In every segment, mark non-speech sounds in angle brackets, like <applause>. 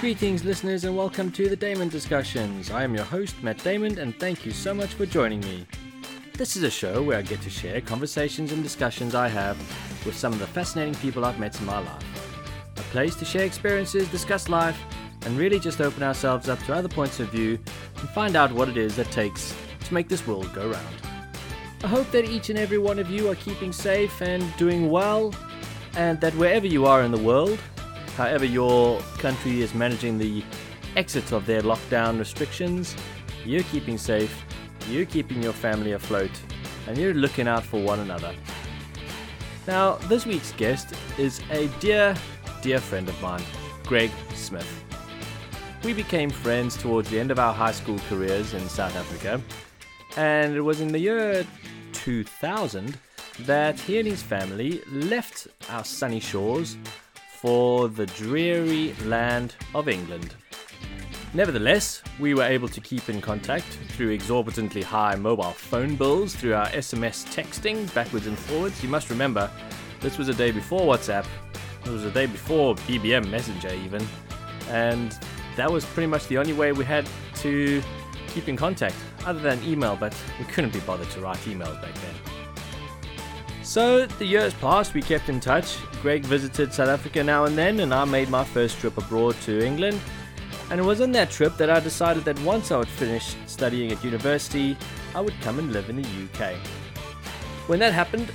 Greetings, listeners, and welcome to the Daymond Discussions. I am your host, Matt Daymond, and thank you so much for joining me. This is a show where I get to share conversations and discussions I have with some of the fascinating people I've met in my life. A place to share experiences, discuss life, and really just open ourselves up to other points of view and find out what it is that takes to make this world go round. I hope that each and every one of you are keeping safe and doing well, and that wherever you are in the world, however your country is managing the exit of their lockdown restrictions, you're keeping safe, you're keeping your family afloat, and you're looking out for one another. Now, this week's guest is a dear, dear friend of mine, Greg Smith. We became friends towards the end of our high school careers in South Africa, and it was in the year 2000 that he and his family left our sunny shores for the dreary land of England. Nevertheless, we were able to keep in contact through exorbitantly high mobile phone bills, through our SMS texting backwards and forwards. You must remember, this was a day before WhatsApp, it was a day before BBM Messenger, even, and that was pretty much the only way we had to keep in contact, other than email, but we couldn't be bothered to write emails back then. So the years passed, we kept in touch. Greg visited South Africa now and then, and I made my first trip abroad to England. And it was on that trip that I decided that once I would finish studying at university, I would come and live in the UK. When that happened,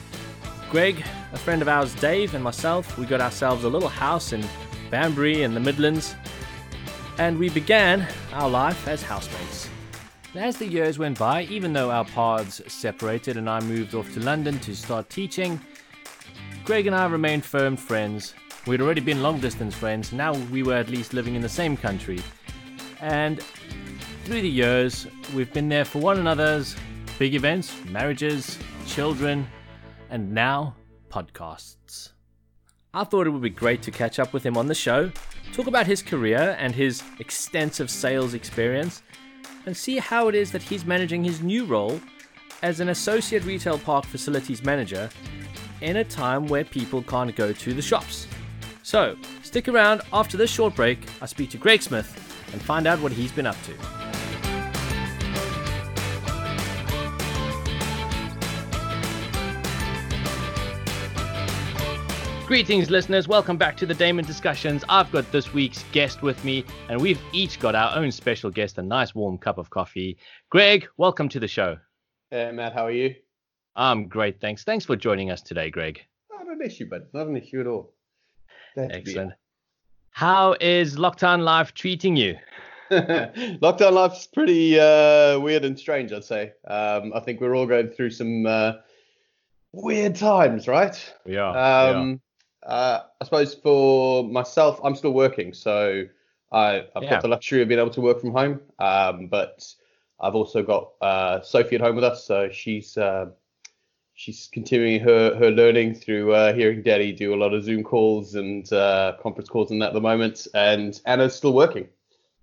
Greg, a friend of ours, Dave, and myself, we got ourselves a little house in Banbury in the Midlands, and we began our life as housemates. As the years went by, even though our paths separated and I moved off to London to start teaching, Greg and I remained firm friends. We'd already been long distance friends, now we were at least living in the same country. And through the years, we've been there for one another's big events, marriages, children, and now podcasts. I thought it would be great to catch up with him on the show, talk about his career and his extensive sales experience, and see how it is that he's managing his new role as an associate retail park facilities manager in a time where people can't go to the shops. So, stick around after this short break. I speak to Greg Smith and find out what he's been up to. Greetings, listeners. Welcome back to the Daymond Discussions. I've got this week's guest with me, and we've each got our own special guest, a nice warm cup of coffee. Greg, welcome to the show. Hey, Matt, how are you? I'm great, thanks. Thanks for joining us today, Greg. Not an issue, but not an issue at all. Glad Excellent. How is lockdown life treating you? <laughs> lockdown life's pretty uh, weird and strange, I'd say. Um, I think we're all going through some uh, weird times, right? We are. Um, we are uh, I suppose for myself, I'm still working, so I, have yeah. got the luxury of being able to work from home. Um, but I've also got uh, Sophie at home with us, so she's uh, she's continuing her her learning through uh, hearing Daddy do a lot of Zoom calls and uh, conference calls and that at the moment. And Anna's still working.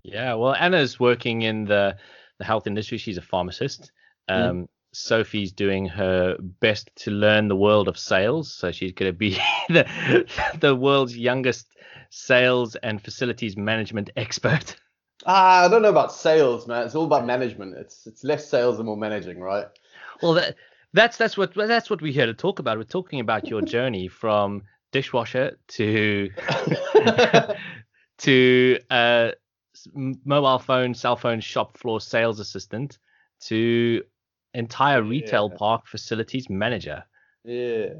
Yeah, well, Anna's working in the the health industry. She's a pharmacist. Mm. Um, mm. Sophie's doing her best to learn the world of sales. So she's going to be <laughs> the, the world's youngest sales and facilities management expert. Ah, I don't know about sales, man. It's all about management. It's it's less sales and more managing, right? Well, that, that's that's what that's what we're here to talk about. We're talking about your journey from dishwasher to <laughs> to uh, mobile phone, cell phone shop floor sales assistant to entire retail yeah. park facilities manager. Yeah.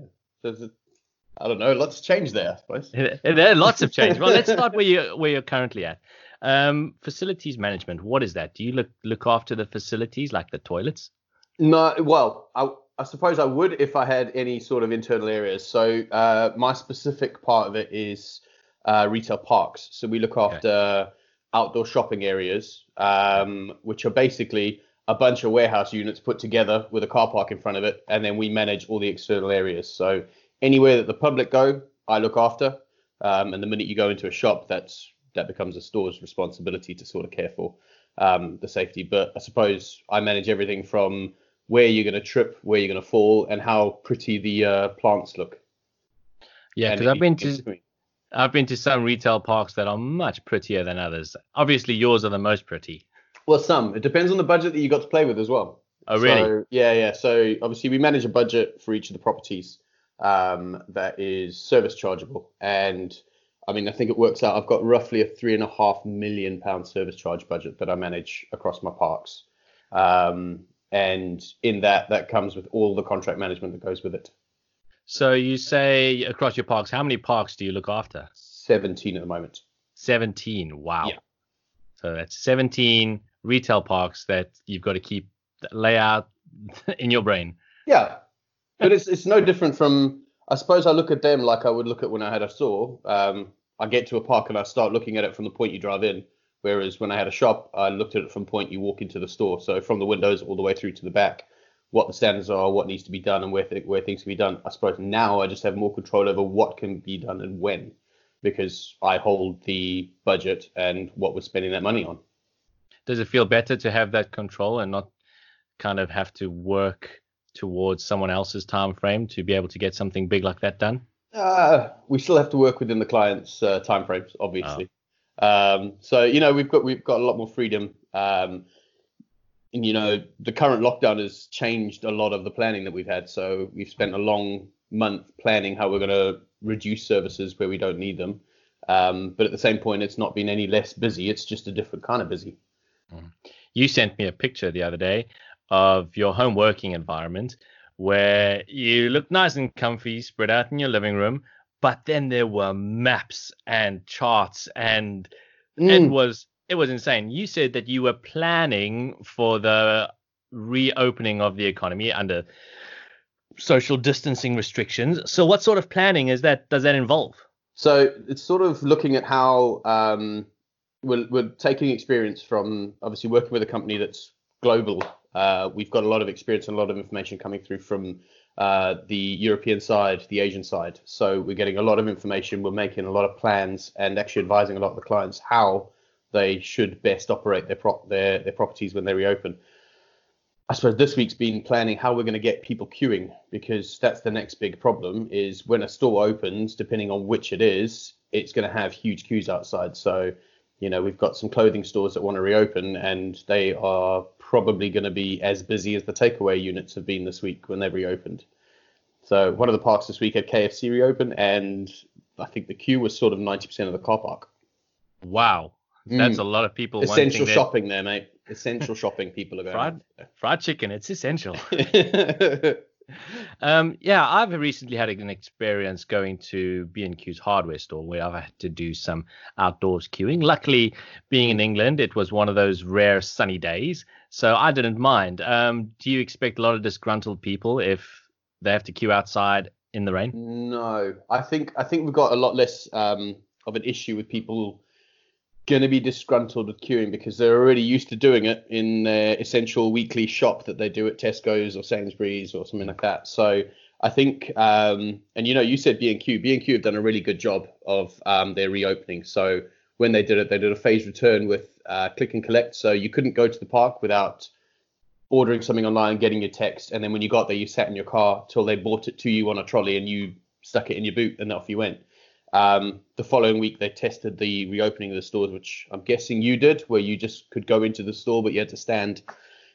I don't know. Lots changed there, I suppose. <laughs> there are lots of change. Well, let's start where <laughs> you where you're currently at. Um, facilities management. What is that? Do you look look after the facilities like the toilets? No. Well, I, I suppose I would if I had any sort of internal areas. So uh, my specific part of it is uh, retail parks. So we look after okay. outdoor shopping areas, um, which are basically a bunch of warehouse units put together with a car park in front of it, and then we manage all the external areas. So anywhere that the public go, I look after. Um, and the minute you go into a shop, that's that becomes a store's responsibility to sort of care for um, the safety. But I suppose I manage everything from where you're going to trip, where you're going to fall, and how pretty the uh, plants look. Yeah, because I've been to I've been to some retail parks that are much prettier than others. Obviously, yours are the most pretty. Well, some. It depends on the budget that you got to play with as well. Oh, really? So, yeah, yeah. So obviously, we manage a budget for each of the properties um, that is service chargeable, and I mean, I think it works out. I've got roughly a three and a half million pound service charge budget that I manage across my parks, um, and in that, that comes with all the contract management that goes with it. So you say across your parks, how many parks do you look after? 17 at the moment. 17. Wow. Yeah. So that's 17 retail parks that you've got to keep lay out <laughs> in your brain. Yeah. But it's it's no different from I suppose I look at them like I would look at when I had a store. Um, I get to a park and I start looking at it from the point you drive in. Whereas when I had a shop, I looked at it from the point you walk into the store. So from the windows all the way through to the back what the standards are, what needs to be done, and where th- where things can be done. I suppose now I just have more control over what can be done and when, because I hold the budget and what we're spending that money on. Does it feel better to have that control and not kind of have to work towards someone else's time frame to be able to get something big like that done? Uh, we still have to work within the client's uh, time frames, obviously. Oh. Um, so you know we've got we've got a lot more freedom. Um, and you know the current lockdown has changed a lot of the planning that we've had. So we've spent a long month planning how we're going to reduce services where we don't need them. Um, but at the same point, it's not been any less busy. It's just a different kind of busy. Mm. You sent me a picture the other day of your home working environment where you looked nice and comfy, spread out in your living room. But then there were maps and charts, and mm. it was it was insane. You said that you were planning for the reopening of the economy under social distancing restrictions. So, what sort of planning is that? Does that involve? So, it's sort of looking at how um, we're, we're taking experience from obviously working with a company that's global. Uh, we've got a lot of experience and a lot of information coming through from uh, the European side, the Asian side. So we're getting a lot of information. We're making a lot of plans and actually advising a lot of the clients how they should best operate their prop their their properties when they reopen. I suppose this week's been planning how we're going to get people queuing because that's the next big problem is when a store opens, depending on which it is, it's going to have huge queues outside. So, you know, we've got some clothing stores that want to reopen and they are probably going to be as busy as the takeaway units have been this week when they've reopened. So one of the parks this week had KFC reopen and I think the queue was sort of 90% of the car park. Wow. That's mm. a lot of people. Essential shopping there, mate. Essential shopping. People are going. Fried, fried chicken. It's essential. <laughs> <laughs> um, yeah, I've recently had an experience going to B&Q's hardware store where I've had to do some outdoors queuing. Luckily, being in England, it was one of those rare sunny days, so I didn't mind. Um, do you expect a lot of disgruntled people if they have to queue outside in the rain? No, I think I think we've got a lot less um, of an issue with people going to be disgruntled with queuing because they're already used to doing it in their essential weekly shop that they do at Tesco's or Sainsbury's or something like that. So I think, um, and you know, you said B&Q. B&Q have done a really good job of um, their reopening. So when they did it, they did a phased return with uh, click and collect. So you couldn't go to the park without ordering something online, getting your text, and then when you got there, you sat in your car till they brought it to you on a trolley and you stuck it in your boot and off you went. Um, the following week, they tested the reopening of the stores, which I'm guessing you did, where you just could go into the store, but you had to stand.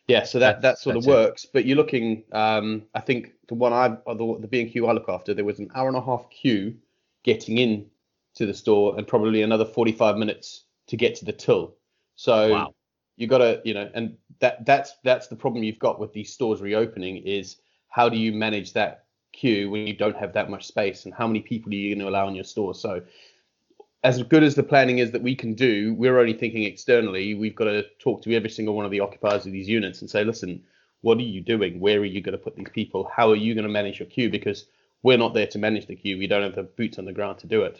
Yeah, so that, that sort of works. It. But you're looking, um, I think the one I, the, the B&Q I look after, there was an hour and a half queue getting in to the store and probably another 45 minutes to get to the till. So wow. you got to, you know, and that that's that's the problem you've got with these stores reopening is how do you manage that queue when you don't have that much space and how many people are you going to allow in your store? So as good as the planning is that we can do we're only thinking externally. We've got to talk to every single one of the occupiers of these units and say listen what are you doing? Where are you going to put these people? How are you going to manage your queue? Because we're not there to manage the queue. We don't have the boots on the ground to do it.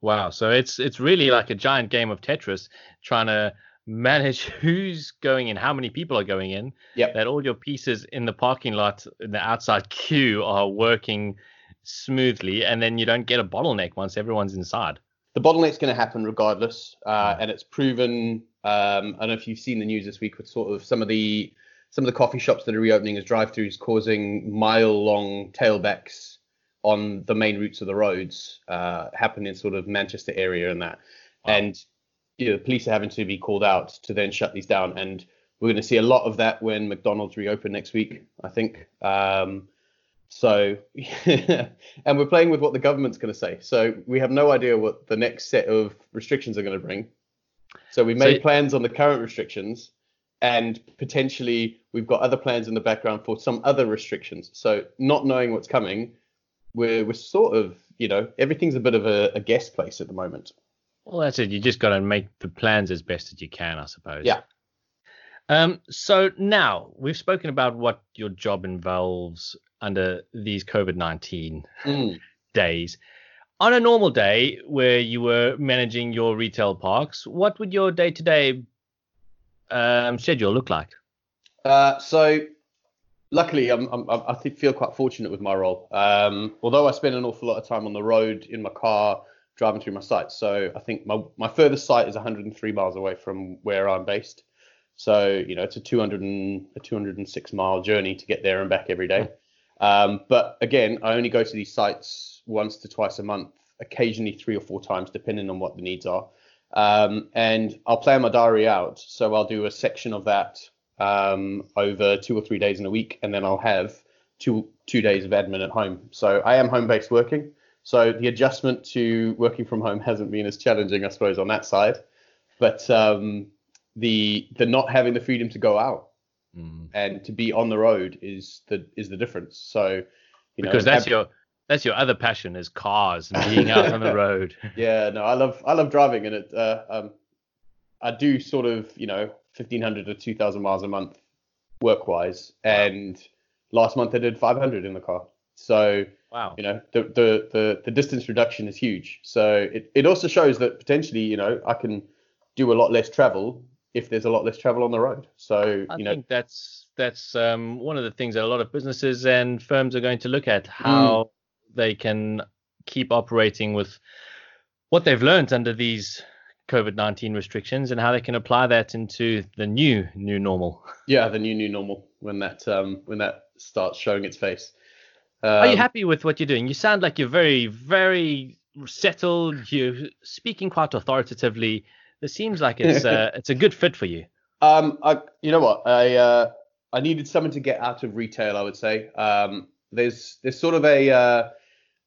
Wow. So it's it's really like a giant game of tetris trying to manage <laughs> who's going in, how many people are going in. Yep. That all your pieces in the parking lot, in the outside <laughs> queue, are working smoothly, and then you don't get a bottleneck once everyone's inside. The bottleneck's going to happen regardless, uh, and it's proven. Um, I don't know if you've seen the news this week with sort of some of the some of the coffee shops that are reopening as drive-throughs, causing mile-long tailbacks on the main routes of the roads uh, happen in sort of Manchester area and that. Wow. And you know, the police are having to be called out to then shut these down. And we're going to see a lot of that when McDonald's reopen next week, I think. Um, so, <laughs> and we're playing with what the government's going to say. So we have no idea what the next set of restrictions are going to bring. So we made so, plans on the current restrictions, and potentially we've got other plans in the background for some other restrictions. So not knowing what's coming, we're we're sort of you know everything's a bit of a, a guess place at the moment. Well, that's it. You just got to make the plans as best as you can, I suppose. Yeah. Um, so now we've spoken about what your job involves under these COVID 19 mm. days. On a normal day where you were managing your retail parks, what would your day to day schedule look like? Uh, so, luckily, I'm, I'm, i feel quite fortunate with my role. Um, although I spend an awful lot of time on the road in my car, driving through my sites. So, I think my, my furthest site is 103 miles away from where I'm based. So, you know, it's a 200 and, a 206 mile journey to get there and back every day. Um, but again, I only go to these sites once to twice a month, occasionally three or four times, depending on what the needs are. Um, and I'll plan my diary out. So I'll do a section of that um, over two or three days in a week, and then I'll have two two days of admin at home. So I am home based working. So the adjustment to working from home hasn't been as challenging, I suppose, on that side. But um, the the not having the freedom to go out mm. and to be on the road is the is the difference. So you know, because that's have, your that's your other passion is cars and being out on the <laughs> road. Yeah, no, I love I love driving and it uh, um I do sort of you know 1500 to 2000 miles a month work wise and last month I did 500 in the car. So wow, you know the the the, the distance reduction is huge. So it, it also shows that potentially you know I can do a lot less travel if there's a lot less travel on the road. So I you know think that's that's um, one of the things that a lot of businesses and firms are going to look at how mm. they can keep operating with what they've learned under these COVID-19 restrictions and how they can apply that into the new new normal. Yeah, the new new normal when that um, when that starts showing its face. Um, are you um, happy with what you're doing? You sound like you're very very settled. You're speaking quite authoritatively it seems like it's <laughs> uh, it's a good fit for you. Um, I, you know what, I uh, I needed someone to get out of retail. I would say um, there's there's sort of a uh,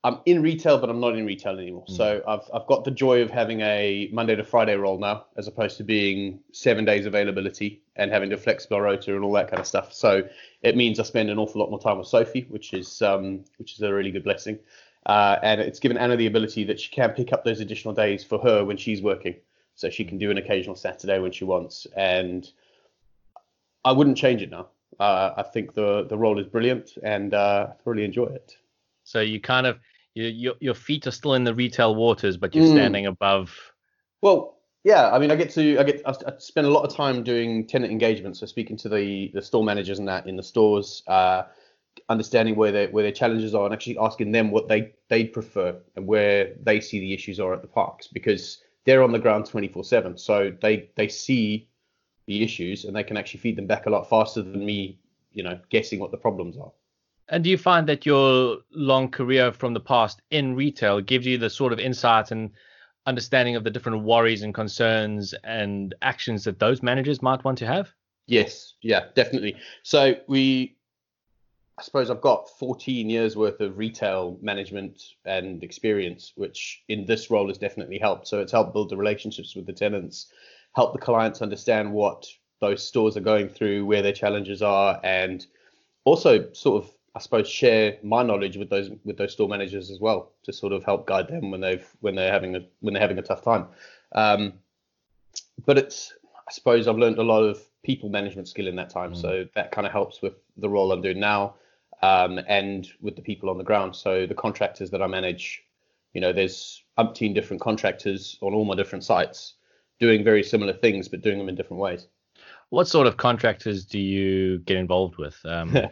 I'm in retail, but I'm not in retail anymore. Mm. So I've I've got the joy of having a Monday to Friday role now, as opposed to being seven days availability and having to flexible rota and all that kind of stuff. So it means I spend an awful lot more time with Sophie, which is um, which is a really good blessing. Uh, and it's given Anna the ability that she can pick up those additional days for her when she's working so she can do an occasional Saturday when she wants. And I wouldn't change it now. Uh, I think the the role is brilliant, and uh, I thoroughly enjoy it. So you kind of you, your your feet are still in the retail waters, but you're mm. standing above. Well, yeah. I mean, I get to I get I spend a lot of time doing tenant engagement, so speaking to the the store managers and that in the stores. Uh, understanding where their where their challenges are and actually asking them what they they prefer and where they see the issues are at the parks because they're on the ground 24 7 so they they see the issues and they can actually feed them back a lot faster than me you know guessing what the problems are and do you find that your long career from the past in retail gives you the sort of insight and understanding of the different worries and concerns and actions that those managers might want to have? Yes. Yeah definitely. So we I suppose I've got 14 years worth of retail management and experience, which in this role has definitely helped. So it's helped build the relationships with the tenants, help the clients understand what those stores are going through, where their challenges are, and also sort of I suppose share my knowledge with those with those store managers as well to sort of help guide them when they've when they're having a when they're having a tough time. Um, but it's I suppose I've learned a lot of people management skill in that time, mm. so that kind of helps with the role I'm doing now um, and with the people on the ground. So the contractors that I manage, you know, there's umpteen different contractors on all my different sites doing very similar things, but doing them in different ways. What sort of contractors do you get involved with? Um... <laughs>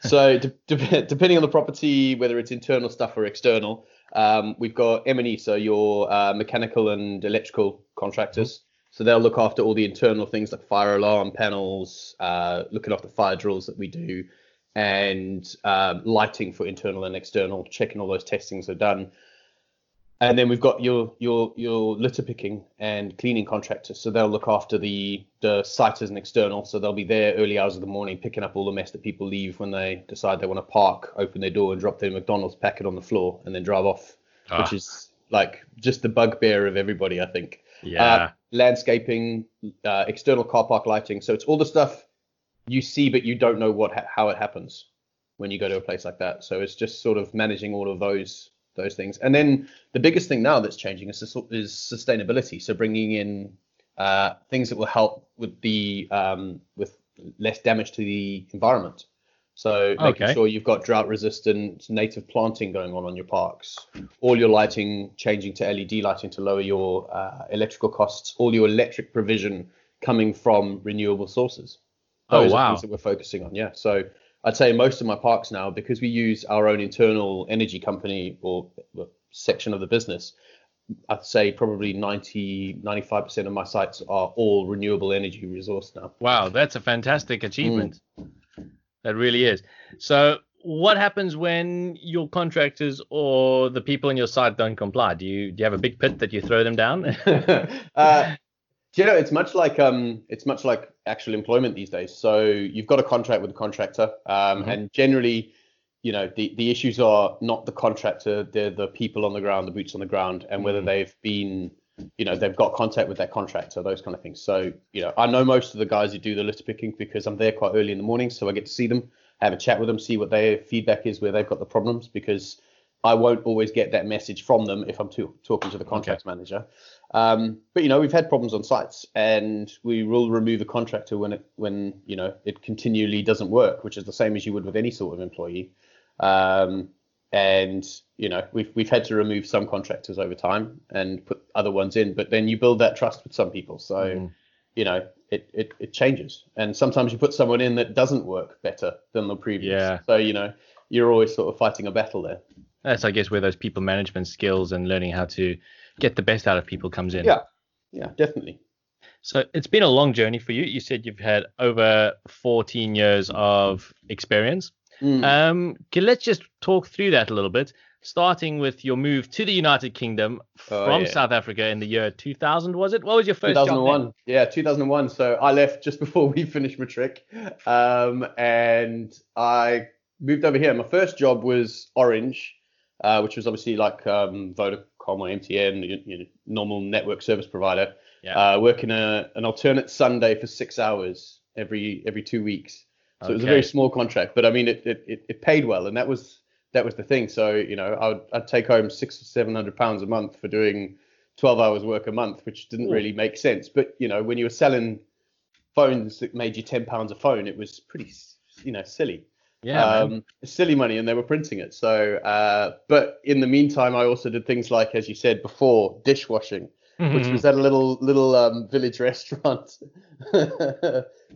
so de- de- depending on the property, whether it's internal stuff or external, um, we've got M&E, so your uh, mechanical and electrical contractors. Mm-hmm. So they'll look after all the internal things like fire alarm panels, uh, looking after fire drills that we do, and um, lighting for internal and external, checking all those testings are done. And then we've got your your your litter picking and cleaning contractors. So they'll look after the the site as an external. So they'll be there early hours of the morning, picking up all the mess that people leave when they decide they want to park, open their door and drop their McDonald's packet on the floor, and then drive off, ah. which is like just the bugbear of everybody, I think. Yeah. Uh, landscaping, uh, external car park lighting. So it's all the stuff you see, but you don't know what how it happens when you go to a place like that. So it's just sort of managing all of those those things. And then the biggest thing now that's changing is, is sustainability. So bringing in uh, things that will help with the um, with less damage to the environment. So making okay. sure you've got drought resistant native planting going on on your parks, all your lighting changing to LED lighting to lower your uh, electrical costs, all your electric provision coming from renewable sources. Oh, Those oh wow! Are things that we're focusing on, yeah. So I'd say most of my parks now, because we use our own internal energy company or section of the business, I'd say probably 90, 95% of my sites are all renewable energy resource now. Wow, that's a fantastic achievement. Mm. That really is. So, what happens when your contractors or the people in your site don't comply? Do you do you have a big pit that you throw them down? <laughs> uh, you know, it's much like um, it's much like actual employment these days. So you've got a contract with a contractor, um, mm-hmm. and generally, you know, the the issues are not the contractor, they're the people on the ground, the boots on the ground, and whether mm-hmm. they've been you know they've got contact with their contractor those kind of things so you know i know most of the guys who do the litter picking because i'm there quite early in the morning so i get to see them have a chat with them see what their feedback is where they've got the problems because i won't always get that message from them if i'm to, talking to the contract okay. manager um, but you know we've had problems on sites and we will remove a contractor when it when you know it continually doesn't work which is the same as you would with any sort of employee. Um, and you know we've we've had to remove some contractors over time and put other ones in but then you build that trust with some people. So mm. you know it, it it changes. And sometimes you put someone in that doesn't work better than the previous. Yeah. so you know you're always sort of fighting a battle there. That's i guess where those people management skills and learning how to get the best out of people comes in yeah yeah definitely so it's been a long journey for you you said you've had over 14 years of experience Mm. Um, let's just talk through that a little bit, starting with your move to the United Kingdom oh, from yeah. South Africa in the year 2000, was it? What was your first 2001. Yeah, 2001. So I left just <laughs> before we finished matric, um, and I moved over here. My first job was Orange, uh, which was obviously like um, Vodacom or MTN, you, you know, normal network service provider. Yeah. Uh, working a, an alternate Sunday for six hours every every two weeks. So okay. it was a very small contract, but I mean, it, it, it paid well, and that was that was the thing. So you know, I'd, I'd take home six or seven hundred pounds a month for doing twelve hours work a month, which didn't Ooh. really make sense. But you know, when you were selling phones that made you ten pounds a phone, it was pretty you know silly. Yeah, um, silly money, and they were printing it. So, uh, but in the meantime, I also did things like, as you said before, dishwashing, mm-hmm. which was at a little little um, village <laughs> restaurant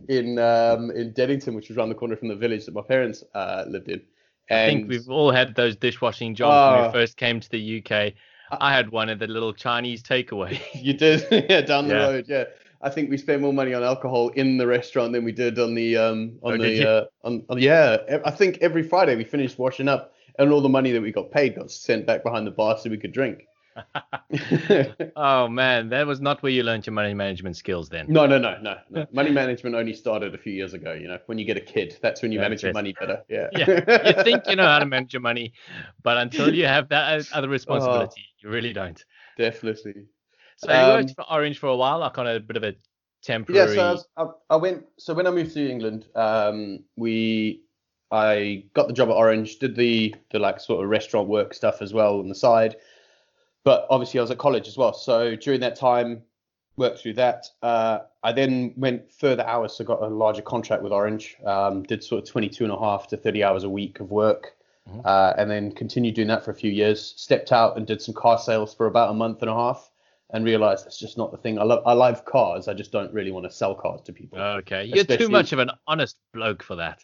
in um, in Deddington, which was around the corner from the village that my parents uh, lived in. And, I think we've all had those dishwashing jobs uh, when we ah. first came to the UK. I had one at the little Chinese takeaway. you did, <laughs> yeah, down the yeah. road, yeah. I think we spent more money on alcohol in the restaurant than we did on the um on oh, the uh, on, on yeah. I think every Friday we finished washing up, and all the money that we got paid got sent back behind the bar so we could drink. <laughs> <laughs> oh man, that was not where you learned your money management skills then. No, no, no, no. no. money management only started a few years ago. You know, when you get a kid, that's when you that's manage your money better. Yeah. <laughs> yeah. You think you know how to manage your money, but until you have that other responsibility, oh, you really don't. Definitely. So you worked um, for Orange for a while, like on a bit of a temporary. Yeah, so I, was, I, I went. So when I moved to England, um, we I got the job at Orange, did the the like sort of restaurant work stuff as well on the side but obviously I was at college as well. So during that time, worked through that. Uh, I then went further hours, so got a larger contract with Orange. Um, did sort of 22 and a half to 30 hours a week of work, mm-hmm. uh, and then continued doing that for a few years. Stepped out and did some car sales for about a month and a half, and realize that's just not the thing. I love I love cars. I just don't really want to sell cars to people. Okay, you're Especially... too much of an honest bloke for that.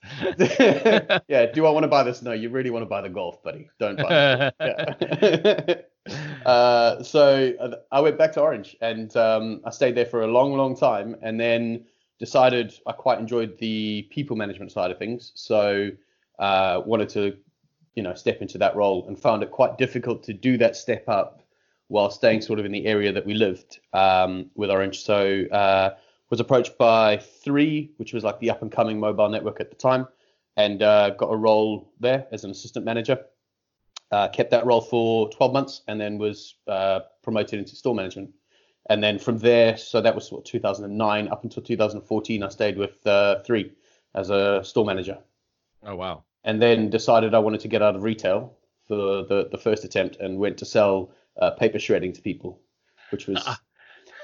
<laughs> yeah. Do I want to buy this? No. You really want to buy the Golf, buddy? Don't buy it. <laughs> <laughs> uh, so uh, I went back to Orange and um, I stayed there for a long, long time, and then decided I quite enjoyed the people management side of things. So uh, wanted to, you know, step into that role and found it quite difficult to do that step up while staying sort of in the area that we lived um, with Orange. So uh, was approached by Three, which was like the up and coming mobile network at the time, and uh, got a role there as an assistant manager. Uh, kept that role for 12 months and then was uh, promoted into store management. And then from there, so that was what 2009 up until 2014, I stayed with uh, Three as a store manager. Oh wow! And then decided I wanted to get out of retail for the the first attempt and went to sell uh, paper shredding to people, which was. Uh,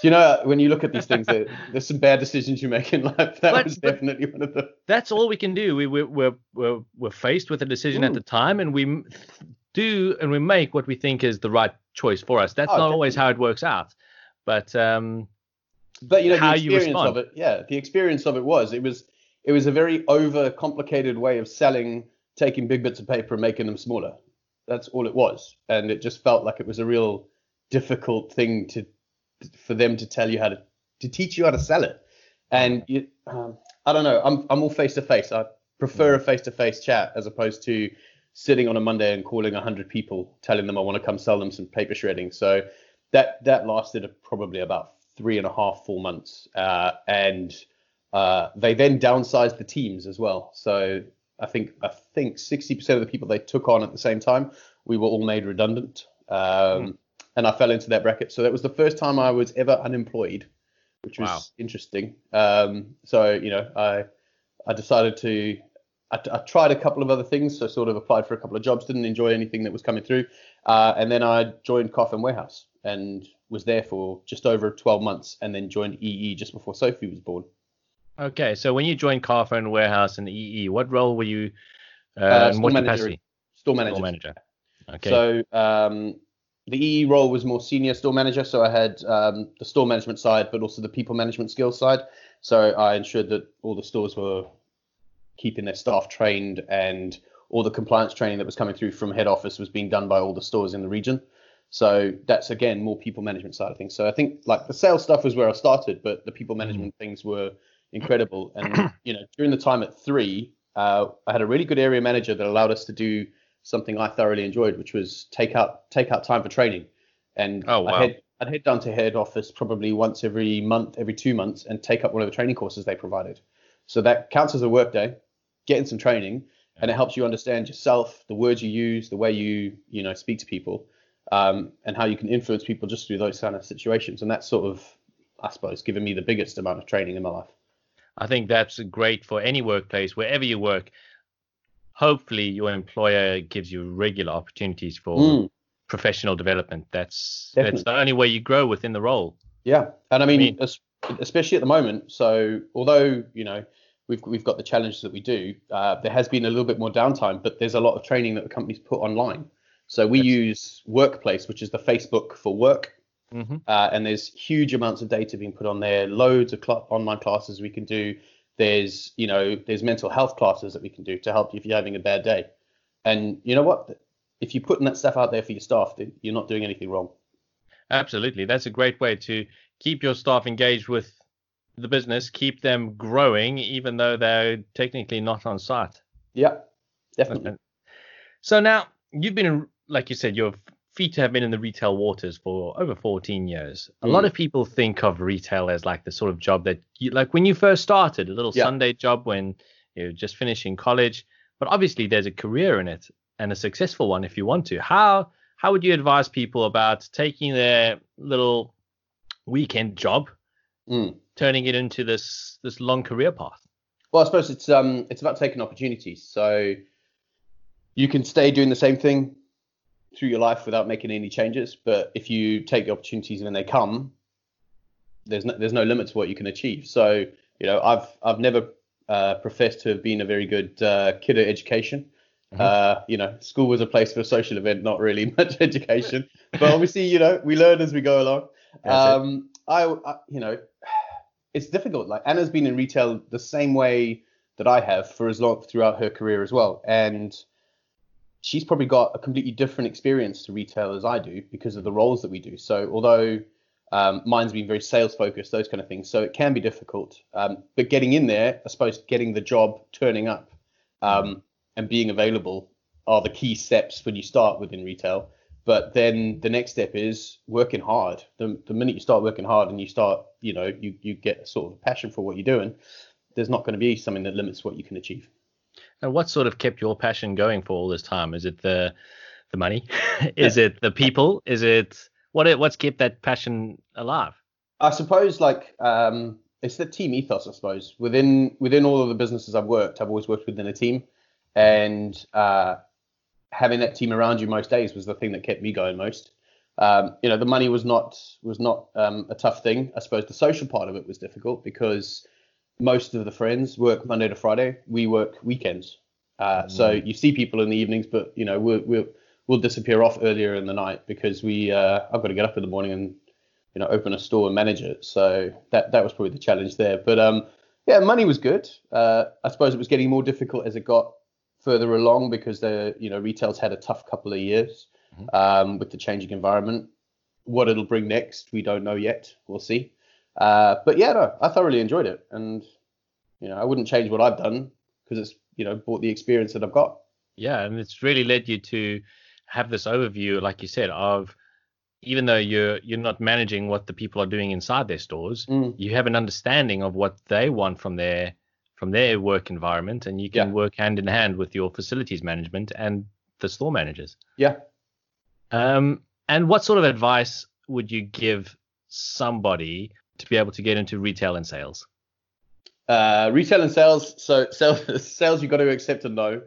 you know, when you look at these things, there's some bad decisions you make in life. That but, was definitely one of them. That's all we can do. We we're we're we're, we're faced with a decision mm. at the time, and we do and we make what we think is the right choice for us. That's oh, not definitely. always how it works out, but um, but you know the experience of it. Yeah, the experience of it was it was it was a very over complicated way of selling, taking big bits of paper and making them smaller. That's all it was, and it just felt like it was a real difficult thing to for them to tell you how to to teach you how to sell it. And you, um, I don't know, I'm I'm all face to face. I prefer a face to face chat as opposed to sitting on a Monday and calling hundred people, telling them I want to come sell them some paper shredding. So that that lasted probably about three and a half, four months, uh, and uh, they then downsized the teams as well. So I think I think 60% of the people they took on at the same time, we were all made redundant. Um, mm. And I fell into that bracket. So that was the first time I was ever unemployed, which was wow. interesting. Um, so you know, I I decided to I, I, tried a couple of other things. So sort of applied for a couple of jobs, didn't enjoy anything that was coming through, uh, and then I joined Carphone Warehouse and was there for just over 12 months, and then joined EE just before Sophie was born. Okay, so when you joined Carphone Warehouse and EE, what role were you? Uh, uh, store, manager, store manager. Store manager. Okay. So um, the EE role was more senior store manager. So I had um, the store management side, but also the people management skills side. So I ensured that all the stores were keeping their staff trained and all the compliance training that was coming through from head office was being done by all the stores in the region. So that's again more people management side of things. So I think like the sales stuff was where I started, but the people management mm. things were incredible. And <clears throat> you know, during the time at three, uh, I had a really good area manager that allowed us to do something I thoroughly enjoyed, which was take out take out time for training. And oh, wow. I'd, head, I'd head down to head office probably once every month, every two months, and take up one of the training courses they provided. So that counts as a work day, getting some training, and it helps you understand yourself, the words you use, the way you you know speak to people, um, and how you can influence people just through those kind of situations. And that's sort of, I suppose, given me the biggest amount of training in my life. I think that's great for any workplace, wherever you work. Hopefully, your employer gives you regular opportunities for mm. professional development. That's Definitely. that's the only way you grow within the role. Yeah, and I mean, I mean especially at the moment. So, although you know we've we've got the challenges that we do, uh, there has been a little bit more downtime, but there's a lot of training that the companies put online. So we use Workplace, which is the Facebook for work Mm-hmm. Uh, and there's huge amounts of data being put on there, loads of cl- online classes we can do. There's, you know, there's mental health classes that we can do to help you if you're having a bad day. And you know what? If you're putting that stuff out there for your staff, you're not doing anything wrong. Absolutely. That's a great way to keep your staff engaged with the business, keep them growing, even though they're technically not on site. Yeah, definitely. So now you've been, like you said, you're feet have been in the retail waters for over 14 years. A mm. lot of people think of retail as like the sort of job that you like when you first started, a little yeah. Sunday job when you're just finishing college. But obviously there's a career in it and a successful one if you want to. How how would you advise people about taking their little weekend job, mm. turning it into this this long career path? Well, I suppose it's um it's about taking opportunities. So you can stay doing the same thing through your life without making any changes. But if you take the opportunities when they come, there's no, there's no limit to what you can achieve. So you know, I've I've never uh, professed to have been a very good uh, kid at education. Mm-hmm. Uh, you know, school was a place for a social event, not really <laughs> much education. but obviously, you know, we learn as we go along. Um, I, I, you know, it's difficult. Like Anna's been in retail the same way that I have for as long throughout her career as well, and she's probably got a completely different experience to retail as I do because of the roles that we do. So although um, mine's been very sales focused, those kind of things, so it can be difficult. Um, but getting in there, I suppose, getting the job, turning up, um, and being available are the key steps when you start within retail. But then the next step is working hard. The, the minute you start working hard and you start, you know, you, you get sort of a passion for what you're doing, there's not going to be something that limits what you can achieve. And what sort of kept your passion going for all this time? Is it the the money? <laughs> is it the people? Is it what? What's kept that passion alive? I suppose like um, it's the team ethos. I suppose within within all of the businesses I've worked, I've always worked within a team, and uh, having that team around you most days was the thing that kept me going most. Um, you know, the money was not was not um, a tough thing. I suppose the social part of it was difficult because most of the friends work Monday to Friday. We work weekends. Uh, mm. So you see people in the evenings, but you know we'll, we'll we'll disappear off earlier in the night because we uh, I've got to get up in the morning and you know open a store and manage it. So that that was probably the challenge there. But um, yeah, money was good. Uh, I suppose it was getting more difficult as it got further along because the you know retail's had a tough couple of years mm-hmm. um, with the changing environment. What it'll bring next, we don't know yet. We'll see. Uh, but yeah, no, I thoroughly enjoyed it, and you know, I wouldn't change what I've done because it's you know brought the experience that I've got. Yeah, and it's really led you to have this overview, like you said, of even though you're you're not managing what the people are doing inside their stores, mm. you have an understanding of what they want from their from their work environment, and you can yeah. work hand in hand with your facilities management and the store managers. Yeah. Um, and what sort of advice would you give somebody to be able to get into retail and sales? Uh, retail and sales. So sales, <laughs> sales you got to accept a no.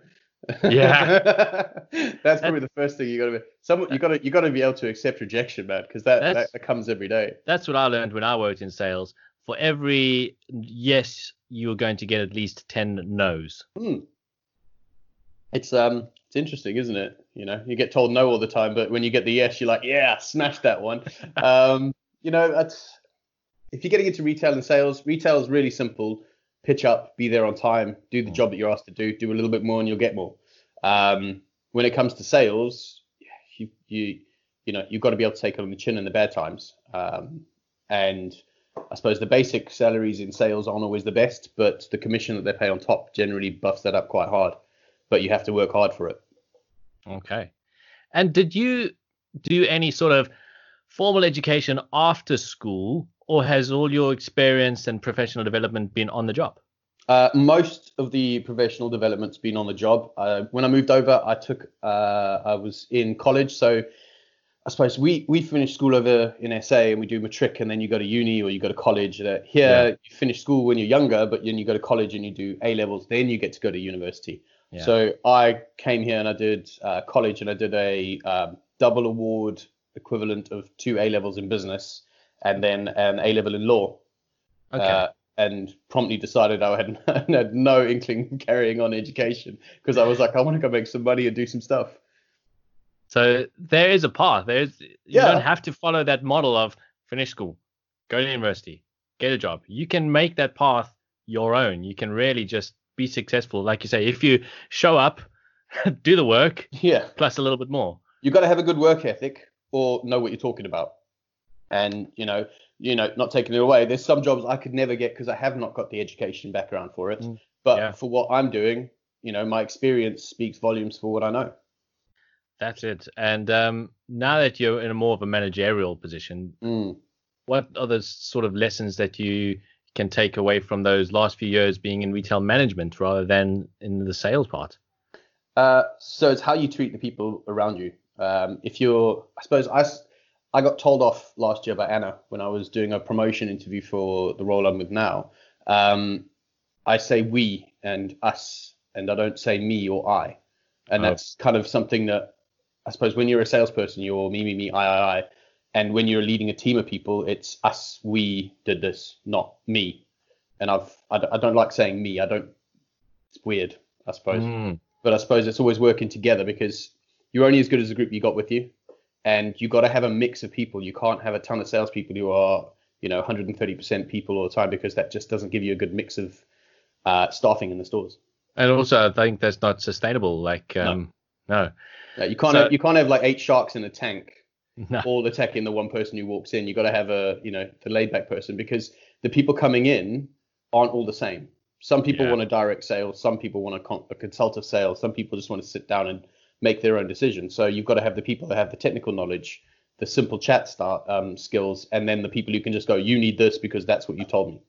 Yeah, <laughs> that's probably the first thing you got to be. Some you got to you got to be able to accept rejection, man, because that, that, that comes every day. That's what I learned when I worked in sales. For every yes, you're going to get at least ten no's. Hmm. It's um it's interesting, isn't it? You know, you get told no all the time, but when you get the yes, you're like, yeah, smash that one. <laughs> um, you know, that's if you're getting into retail and sales, retail is really simple pitch up, be there on time, do the mm. job that you're asked to do, do a little bit more, and you'll get more. Um, when it comes to sales, you you you know you've got to be able to take on the chin in the bad times. Um, and I suppose the basic salaries in sales aren't always the best, but the commission that they pay on top generally buffs that up quite hard. But you have to work hard for it. Okay. And did you do any sort of formal education after school or has all your experience and professional development been on the job? Uh, most of the professional development's been on the job. Uh, when I moved over, I took uh, I was in college, so I suppose we we finish school over in SA and we do matric, and then you go to uni or you go to college. Uh, here, yeah. you finish school when you're younger, but then you go to college and you do A levels, then you get to go to university. Yeah. So I came here and I did uh, college and I did a um, double award equivalent of two A levels in business and then an A level in law. Okay. Uh, and promptly decided I had, <laughs> had no inkling carrying on education because I was like, I want to go make some money and do some stuff. So there is a path. There's you yeah. don't have to follow that model of finish school, go to university, get a job. You can make that path your own. You can really just be successful. Like you say, if you show up, <laughs> do the work, yeah, plus a little bit more. You've got to have a good work ethic or know what you're talking about and you know you know not taking it away there's some jobs i could never get because i have not got the education background for it. Mm, but yeah. for what i'm doing you know my experience speaks volumes for what i know. That's it. And um, now that you're in a more of a managerial position mm. what are the sort of lessons that you can take away from those last few years being in retail management rather than in the sales part? Uh, so it's how you treat the people around you. Um, if you're i suppose i I got told off last year by Anna when I was doing a promotion interview for the role I'm with now. Um, I say we and us, and I don't say me or I. And oh. that's kind of something that I suppose when you're a salesperson, you're me, me, me, I, I, I. And when you're leading a team of people, it's us, we did this, not me. And I've, I, I don't like saying me. I don't, it's weird, I suppose. Mm. But I suppose it's always working together because you're only as good as the group you got with you and you got to have a mix of people. You can't have a ton of salespeople who are, you know, 130% people all the time because that just doesn't give you a good mix of uh, staffing in the stores. And also, I think that's not sustainable. Like, um, no, no. no you can't so, have, you can't have like eight sharks in a tank. <laughs> No. All the tech in the one person who walks in. You got to have a, you know, the laid back person because the people coming in aren't all the same. Some people yeah. want a direct sale. Some people want a, con- a consultative sale. Some people just want to sit down and make their own decision. So you've got to have the people that have the technical knowledge, the simple chat start um, skills, and then the people who can just go, "You need this because that's what you told me."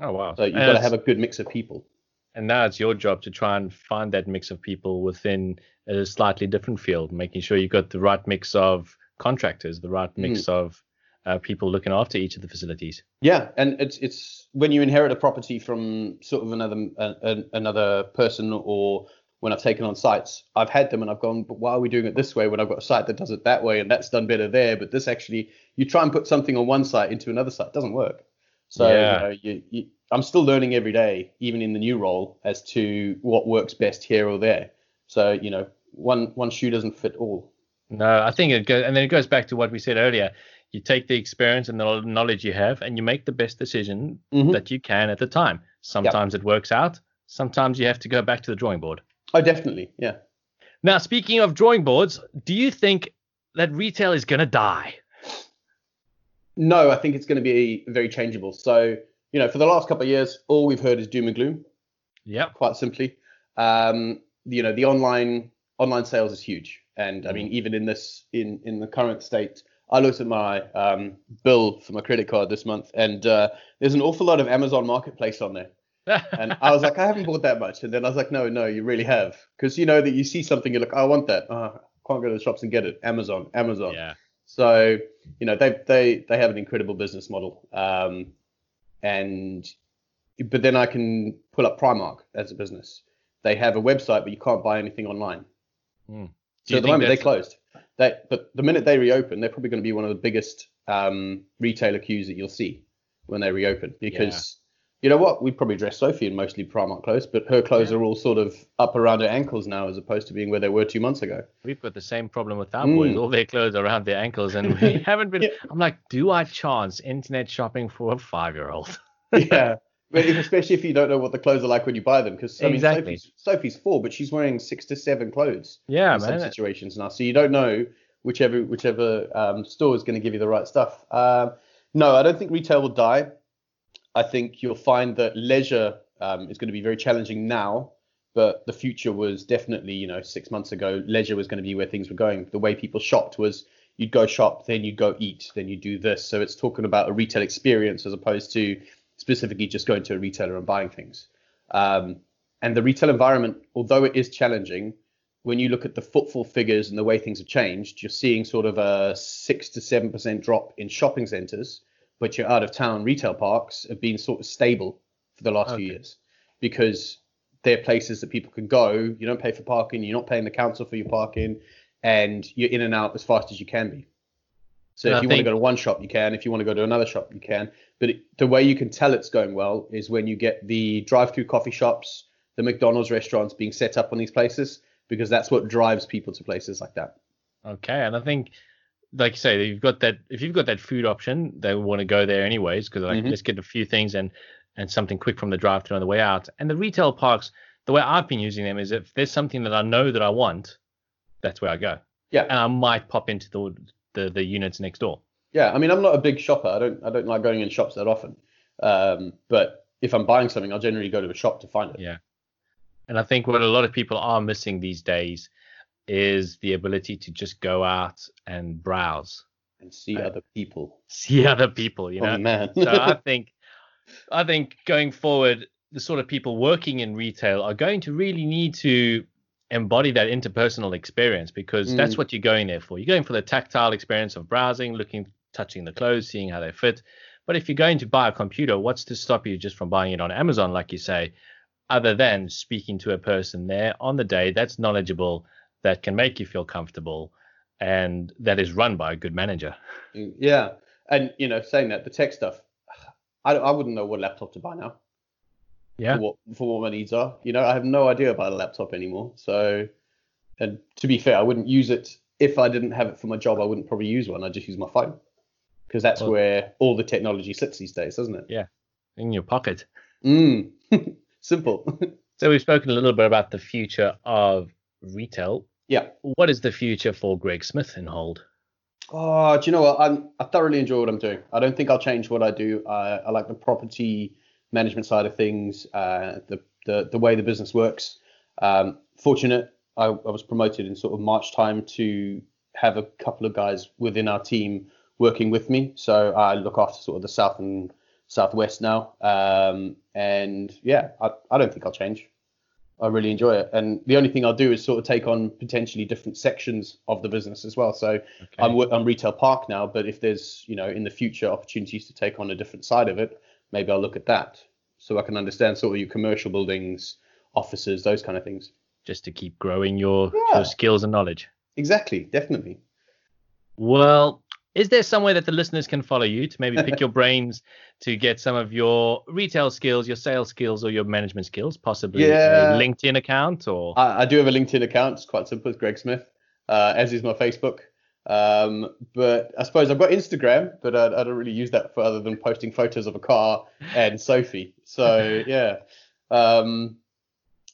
Oh wow! So you've and got to have a good mix of people. And now it's your job to try and find that mix of people within a slightly different field, making sure you've got the right mix of contractors, the right mix mm. of uh, people looking after each of the facilities. Yeah, and it's it's when you inherit a property from sort of another uh, another person, or when I've taken on sites, I've had them and I've gone, but why are we doing it this way when I've got a site that does it that way and that's done better there? But this actually, you try and put something on one site into another site, it doesn't work. So yeah. you know, you, you, I'm still learning every day, even in the new role, as to what works best here or there. So you know, one one shoe doesn't fit all. No, I think it goes, and then it goes back to what we said earlier you take the experience and the knowledge you have and you make the best decision mm-hmm. that you can at the time. Sometimes yep. it works out. Sometimes you have to go back to the drawing board. Oh, definitely. Yeah. Now, speaking of drawing boards, do you think that retail is going to die? No, I think it's going to be very changeable. So, you know, for the last couple of years, all we've heard is doom and gloom. Yeah. Quite simply. Um, you know, the online online sales is huge. And I mean, mm. even in this in in the current state, I looked at my um, bill for my credit card this month, and uh, there's an awful lot of Amazon Marketplace on there. And I was like, I haven't bought that much. And then I was like, no, no, you really have. Because you know that you see something, you're like, oh, I want that. Oh, can't go to the shops and get it. Amazon, Amazon. Yeah. So, you know, they they they have an incredible business model. Um, and but then I can pull up Primark as a business. They have a website, but you can't buy anything online. Mm. So at the moment they closed. They, but the minute they reopen, they're probably going to be one of the biggest um, retailer queues that you'll see when they reopen. Because. You know what, we probably dress Sophie in mostly Primark clothes, but her clothes yeah. are all sort of up around her ankles now, as opposed to being where they were two months ago. We've got the same problem with our mm. boys. All their clothes are around their ankles, and we <laughs> haven't been. yeah. I'm like, do I chance internet shopping for a five year old? <laughs> yeah. <laughs> But especially if you don't know what the clothes are like when you buy them, because I mean, exactly. Sophie's, Sophie's, four, but she's wearing six to seven clothes. Yeah, in man. Some situations now, so you don't know whichever whichever um, store is going to give you the right stuff. Um, no, I don't think retail will die. I think you'll find that leisure um, is going to be very challenging now, but the future was definitely, you know, six months ago, leisure was going to be where things were going. The way people shopped was you'd go shop, then you'd go eat, then you do this. So it's talking about a retail experience as opposed to specifically just going to a retailer and buying things. Um, and the retail environment, although it is challenging, when you look at the footfall figures and the way things have changed, you're seeing sort of a six to seven percent drop in shopping centres, but your out of town retail parks have been sort of stable for the last okay. few years because they're places that people can go. You don't pay for parking, you're not paying the council for your parking, and you're in and out as fast as you can be. So and if I you think... want to go to one shop, you can. If you want to go to another shop, you can. But it, the way you can tell it's going well is when you get the drive-through coffee shops, the McDonald's restaurants being set up on these places, because that's what drives people to places like that. Okay, and I think, like you say, you've got that. If you've got that food option, they want to go there anyways because like mm-hmm. let's get a few things and and something quick from the drive-through on the way out. And the retail parks, the way I've been using them is if there's something that I know that I want, that's where I go. Yeah. And I might pop into the the the units next door. Yeah, I mean, I'm not a big shopper. I don't I don't like going in shops that often. Um, but if I'm buying something, I'll generally go to a shop to find it. Yeah. And I think what a lot of people are missing these days is the ability to just go out and browse and see uh, other people. See <laughs> other people, you oh, know. Oh, man. so I <laughs> think I think going forward, the sort of people working in retail are going to really need to embody that interpersonal experience because mm. that's what you're going there for. You're going for the tactile experience of browsing, looking, touching the clothes, seeing how they fit. But if you're going to buy a computer, what's to stop you just from buying it on Amazon, like you say, other than speaking to a person there on the day that's knowledgeable, that can make you feel comfortable, and that is run by a good manager? Yeah. And, you know, saying that, the tech stuff, I, I wouldn't know what laptop to buy now yeah. for what for what my needs are. You know, I have no idea about a laptop anymore. So, and to be fair, I wouldn't use it if I didn't have it for my job. I wouldn't probably use one. I'd just use my phone because that's well, where all the technology sits these days, doesn't it? Yeah, in your pocket. Mm. <laughs> Simple. <laughs> so we've spoken a little bit about the future of retail. Yeah. What is the future for Greg Smith in Hold? Oh, do you know what? I'm, I thoroughly enjoy what I'm doing. I don't think I'll change what I do. I, I like the property management side of things, uh, the, the the way the business works. Um, fortunate, I, I, was promoted in sort of March time to have a couple of guys within our team working with me. So I look after sort of the south and southwest now. Um, and yeah, I, I don't think I'll change. I really enjoy it. And the only thing I'll do is sort of take on potentially different sections of the business as well. So okay. I'm I'm retail park now, but if there's you know in the future opportunities to take on a different side of it, maybe I'll look at that so I can understand sort of your commercial buildings, offices, those kind of things. Just to keep growing your, yeah. your skills and knowledge. Exactly, definitely. Well, is there somewhere that the listeners can follow you to maybe pick your <laughs> brains to get some of your retail skills, your sales skills, or your management skills? Possibly yeah. a LinkedIn account or I, I, do have a LinkedIn account. It's quite simple. It's Greg Smith, uh, as is my Facebook. Um, but I suppose I've got Instagram, but I, I, don't really use that for other than posting photos of a car and Sophie. So <laughs> yeah, um,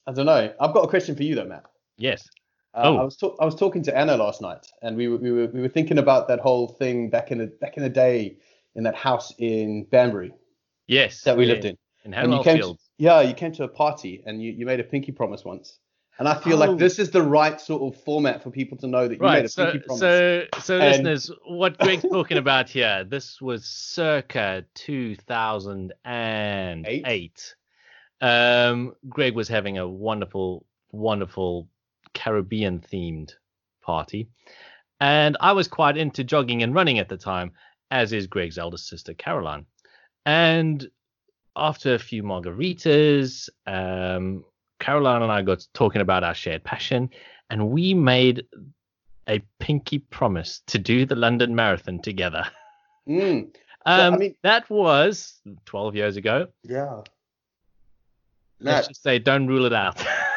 I don't know. I've got a question for you though, Matt. Yes. Uh, oh. I was I was talking to Anna last night, and we were, we were we were thinking about that whole thing back in the back in the day in that house in Banbury. Yes. That we lived in. In and you came to, Yeah, you came to a party and you, you made a pinky promise once. And I feel oh. like this is the right sort of format for people to know that you right. made a so, pinky promise. So, so and... listeners, what Greg's talking about here, this was circa 2008. Eight? Um, Greg was having a wonderful, wonderful Caribbean themed party. And I was quite into jogging and running at the time, as is Greg's eldest sister, Caroline. And after a few margaritas, um, Caroline and I got talking about our shared passion, and we made a pinky promise to do the London Marathon together. Mm. <laughs> um, I mean, that was 12 years ago. Yeah. Let's just say, don't rule it out. <laughs>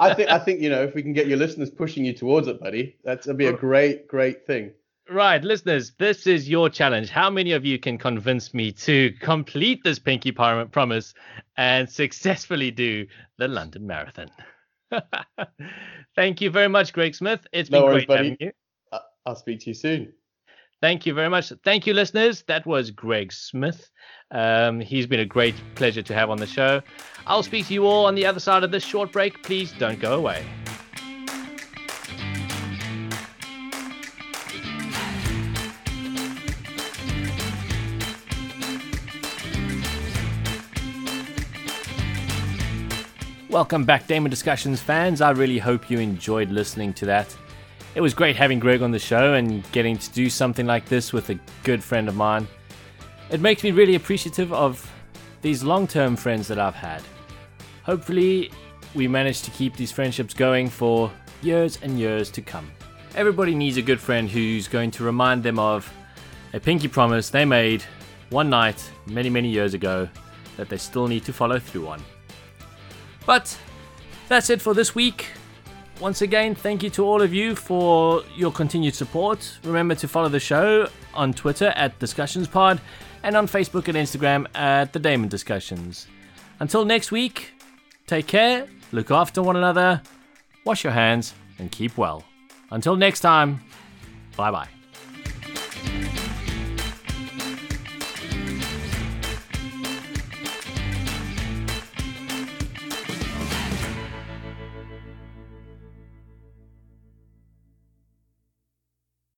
I think I think you know if we can get your listeners pushing you towards it, buddy, that'd be a great great thing. Right, listeners, this is your challenge. How many of you can convince me to complete this pinky promise and successfully do the London Marathon? <laughs> Thank you very much, Greg Smith. It's been no worries, great buddy. having you. Uh, I'll speak to you soon. Thank you very much. Thank you, listeners. That was Greg Smith. Um, he's been a great pleasure to have on the show. I'll speak to you all on the other side of this short break. Please don't go away. Welcome back, Daymond Discussions fans. I really hope you enjoyed listening to that. It was great having Greg on the show and getting to do something like this with a good friend of mine. It makes me really appreciative of these long term friends that I've had. Hopefully, we manage to keep these friendships going for years and years to come. Everybody needs a good friend who's going to remind them of a pinky promise they made one night many, many years ago that they still need to follow through on. But that's it for this week. Once again, thank you to all of you for your continued support. Remember to follow the show on Twitter at DiscussionsPod and on Facebook and Instagram at The Daymond Discussions. Until next week, take care, look after one another, wash your hands, and keep well. Until next time, bye bye.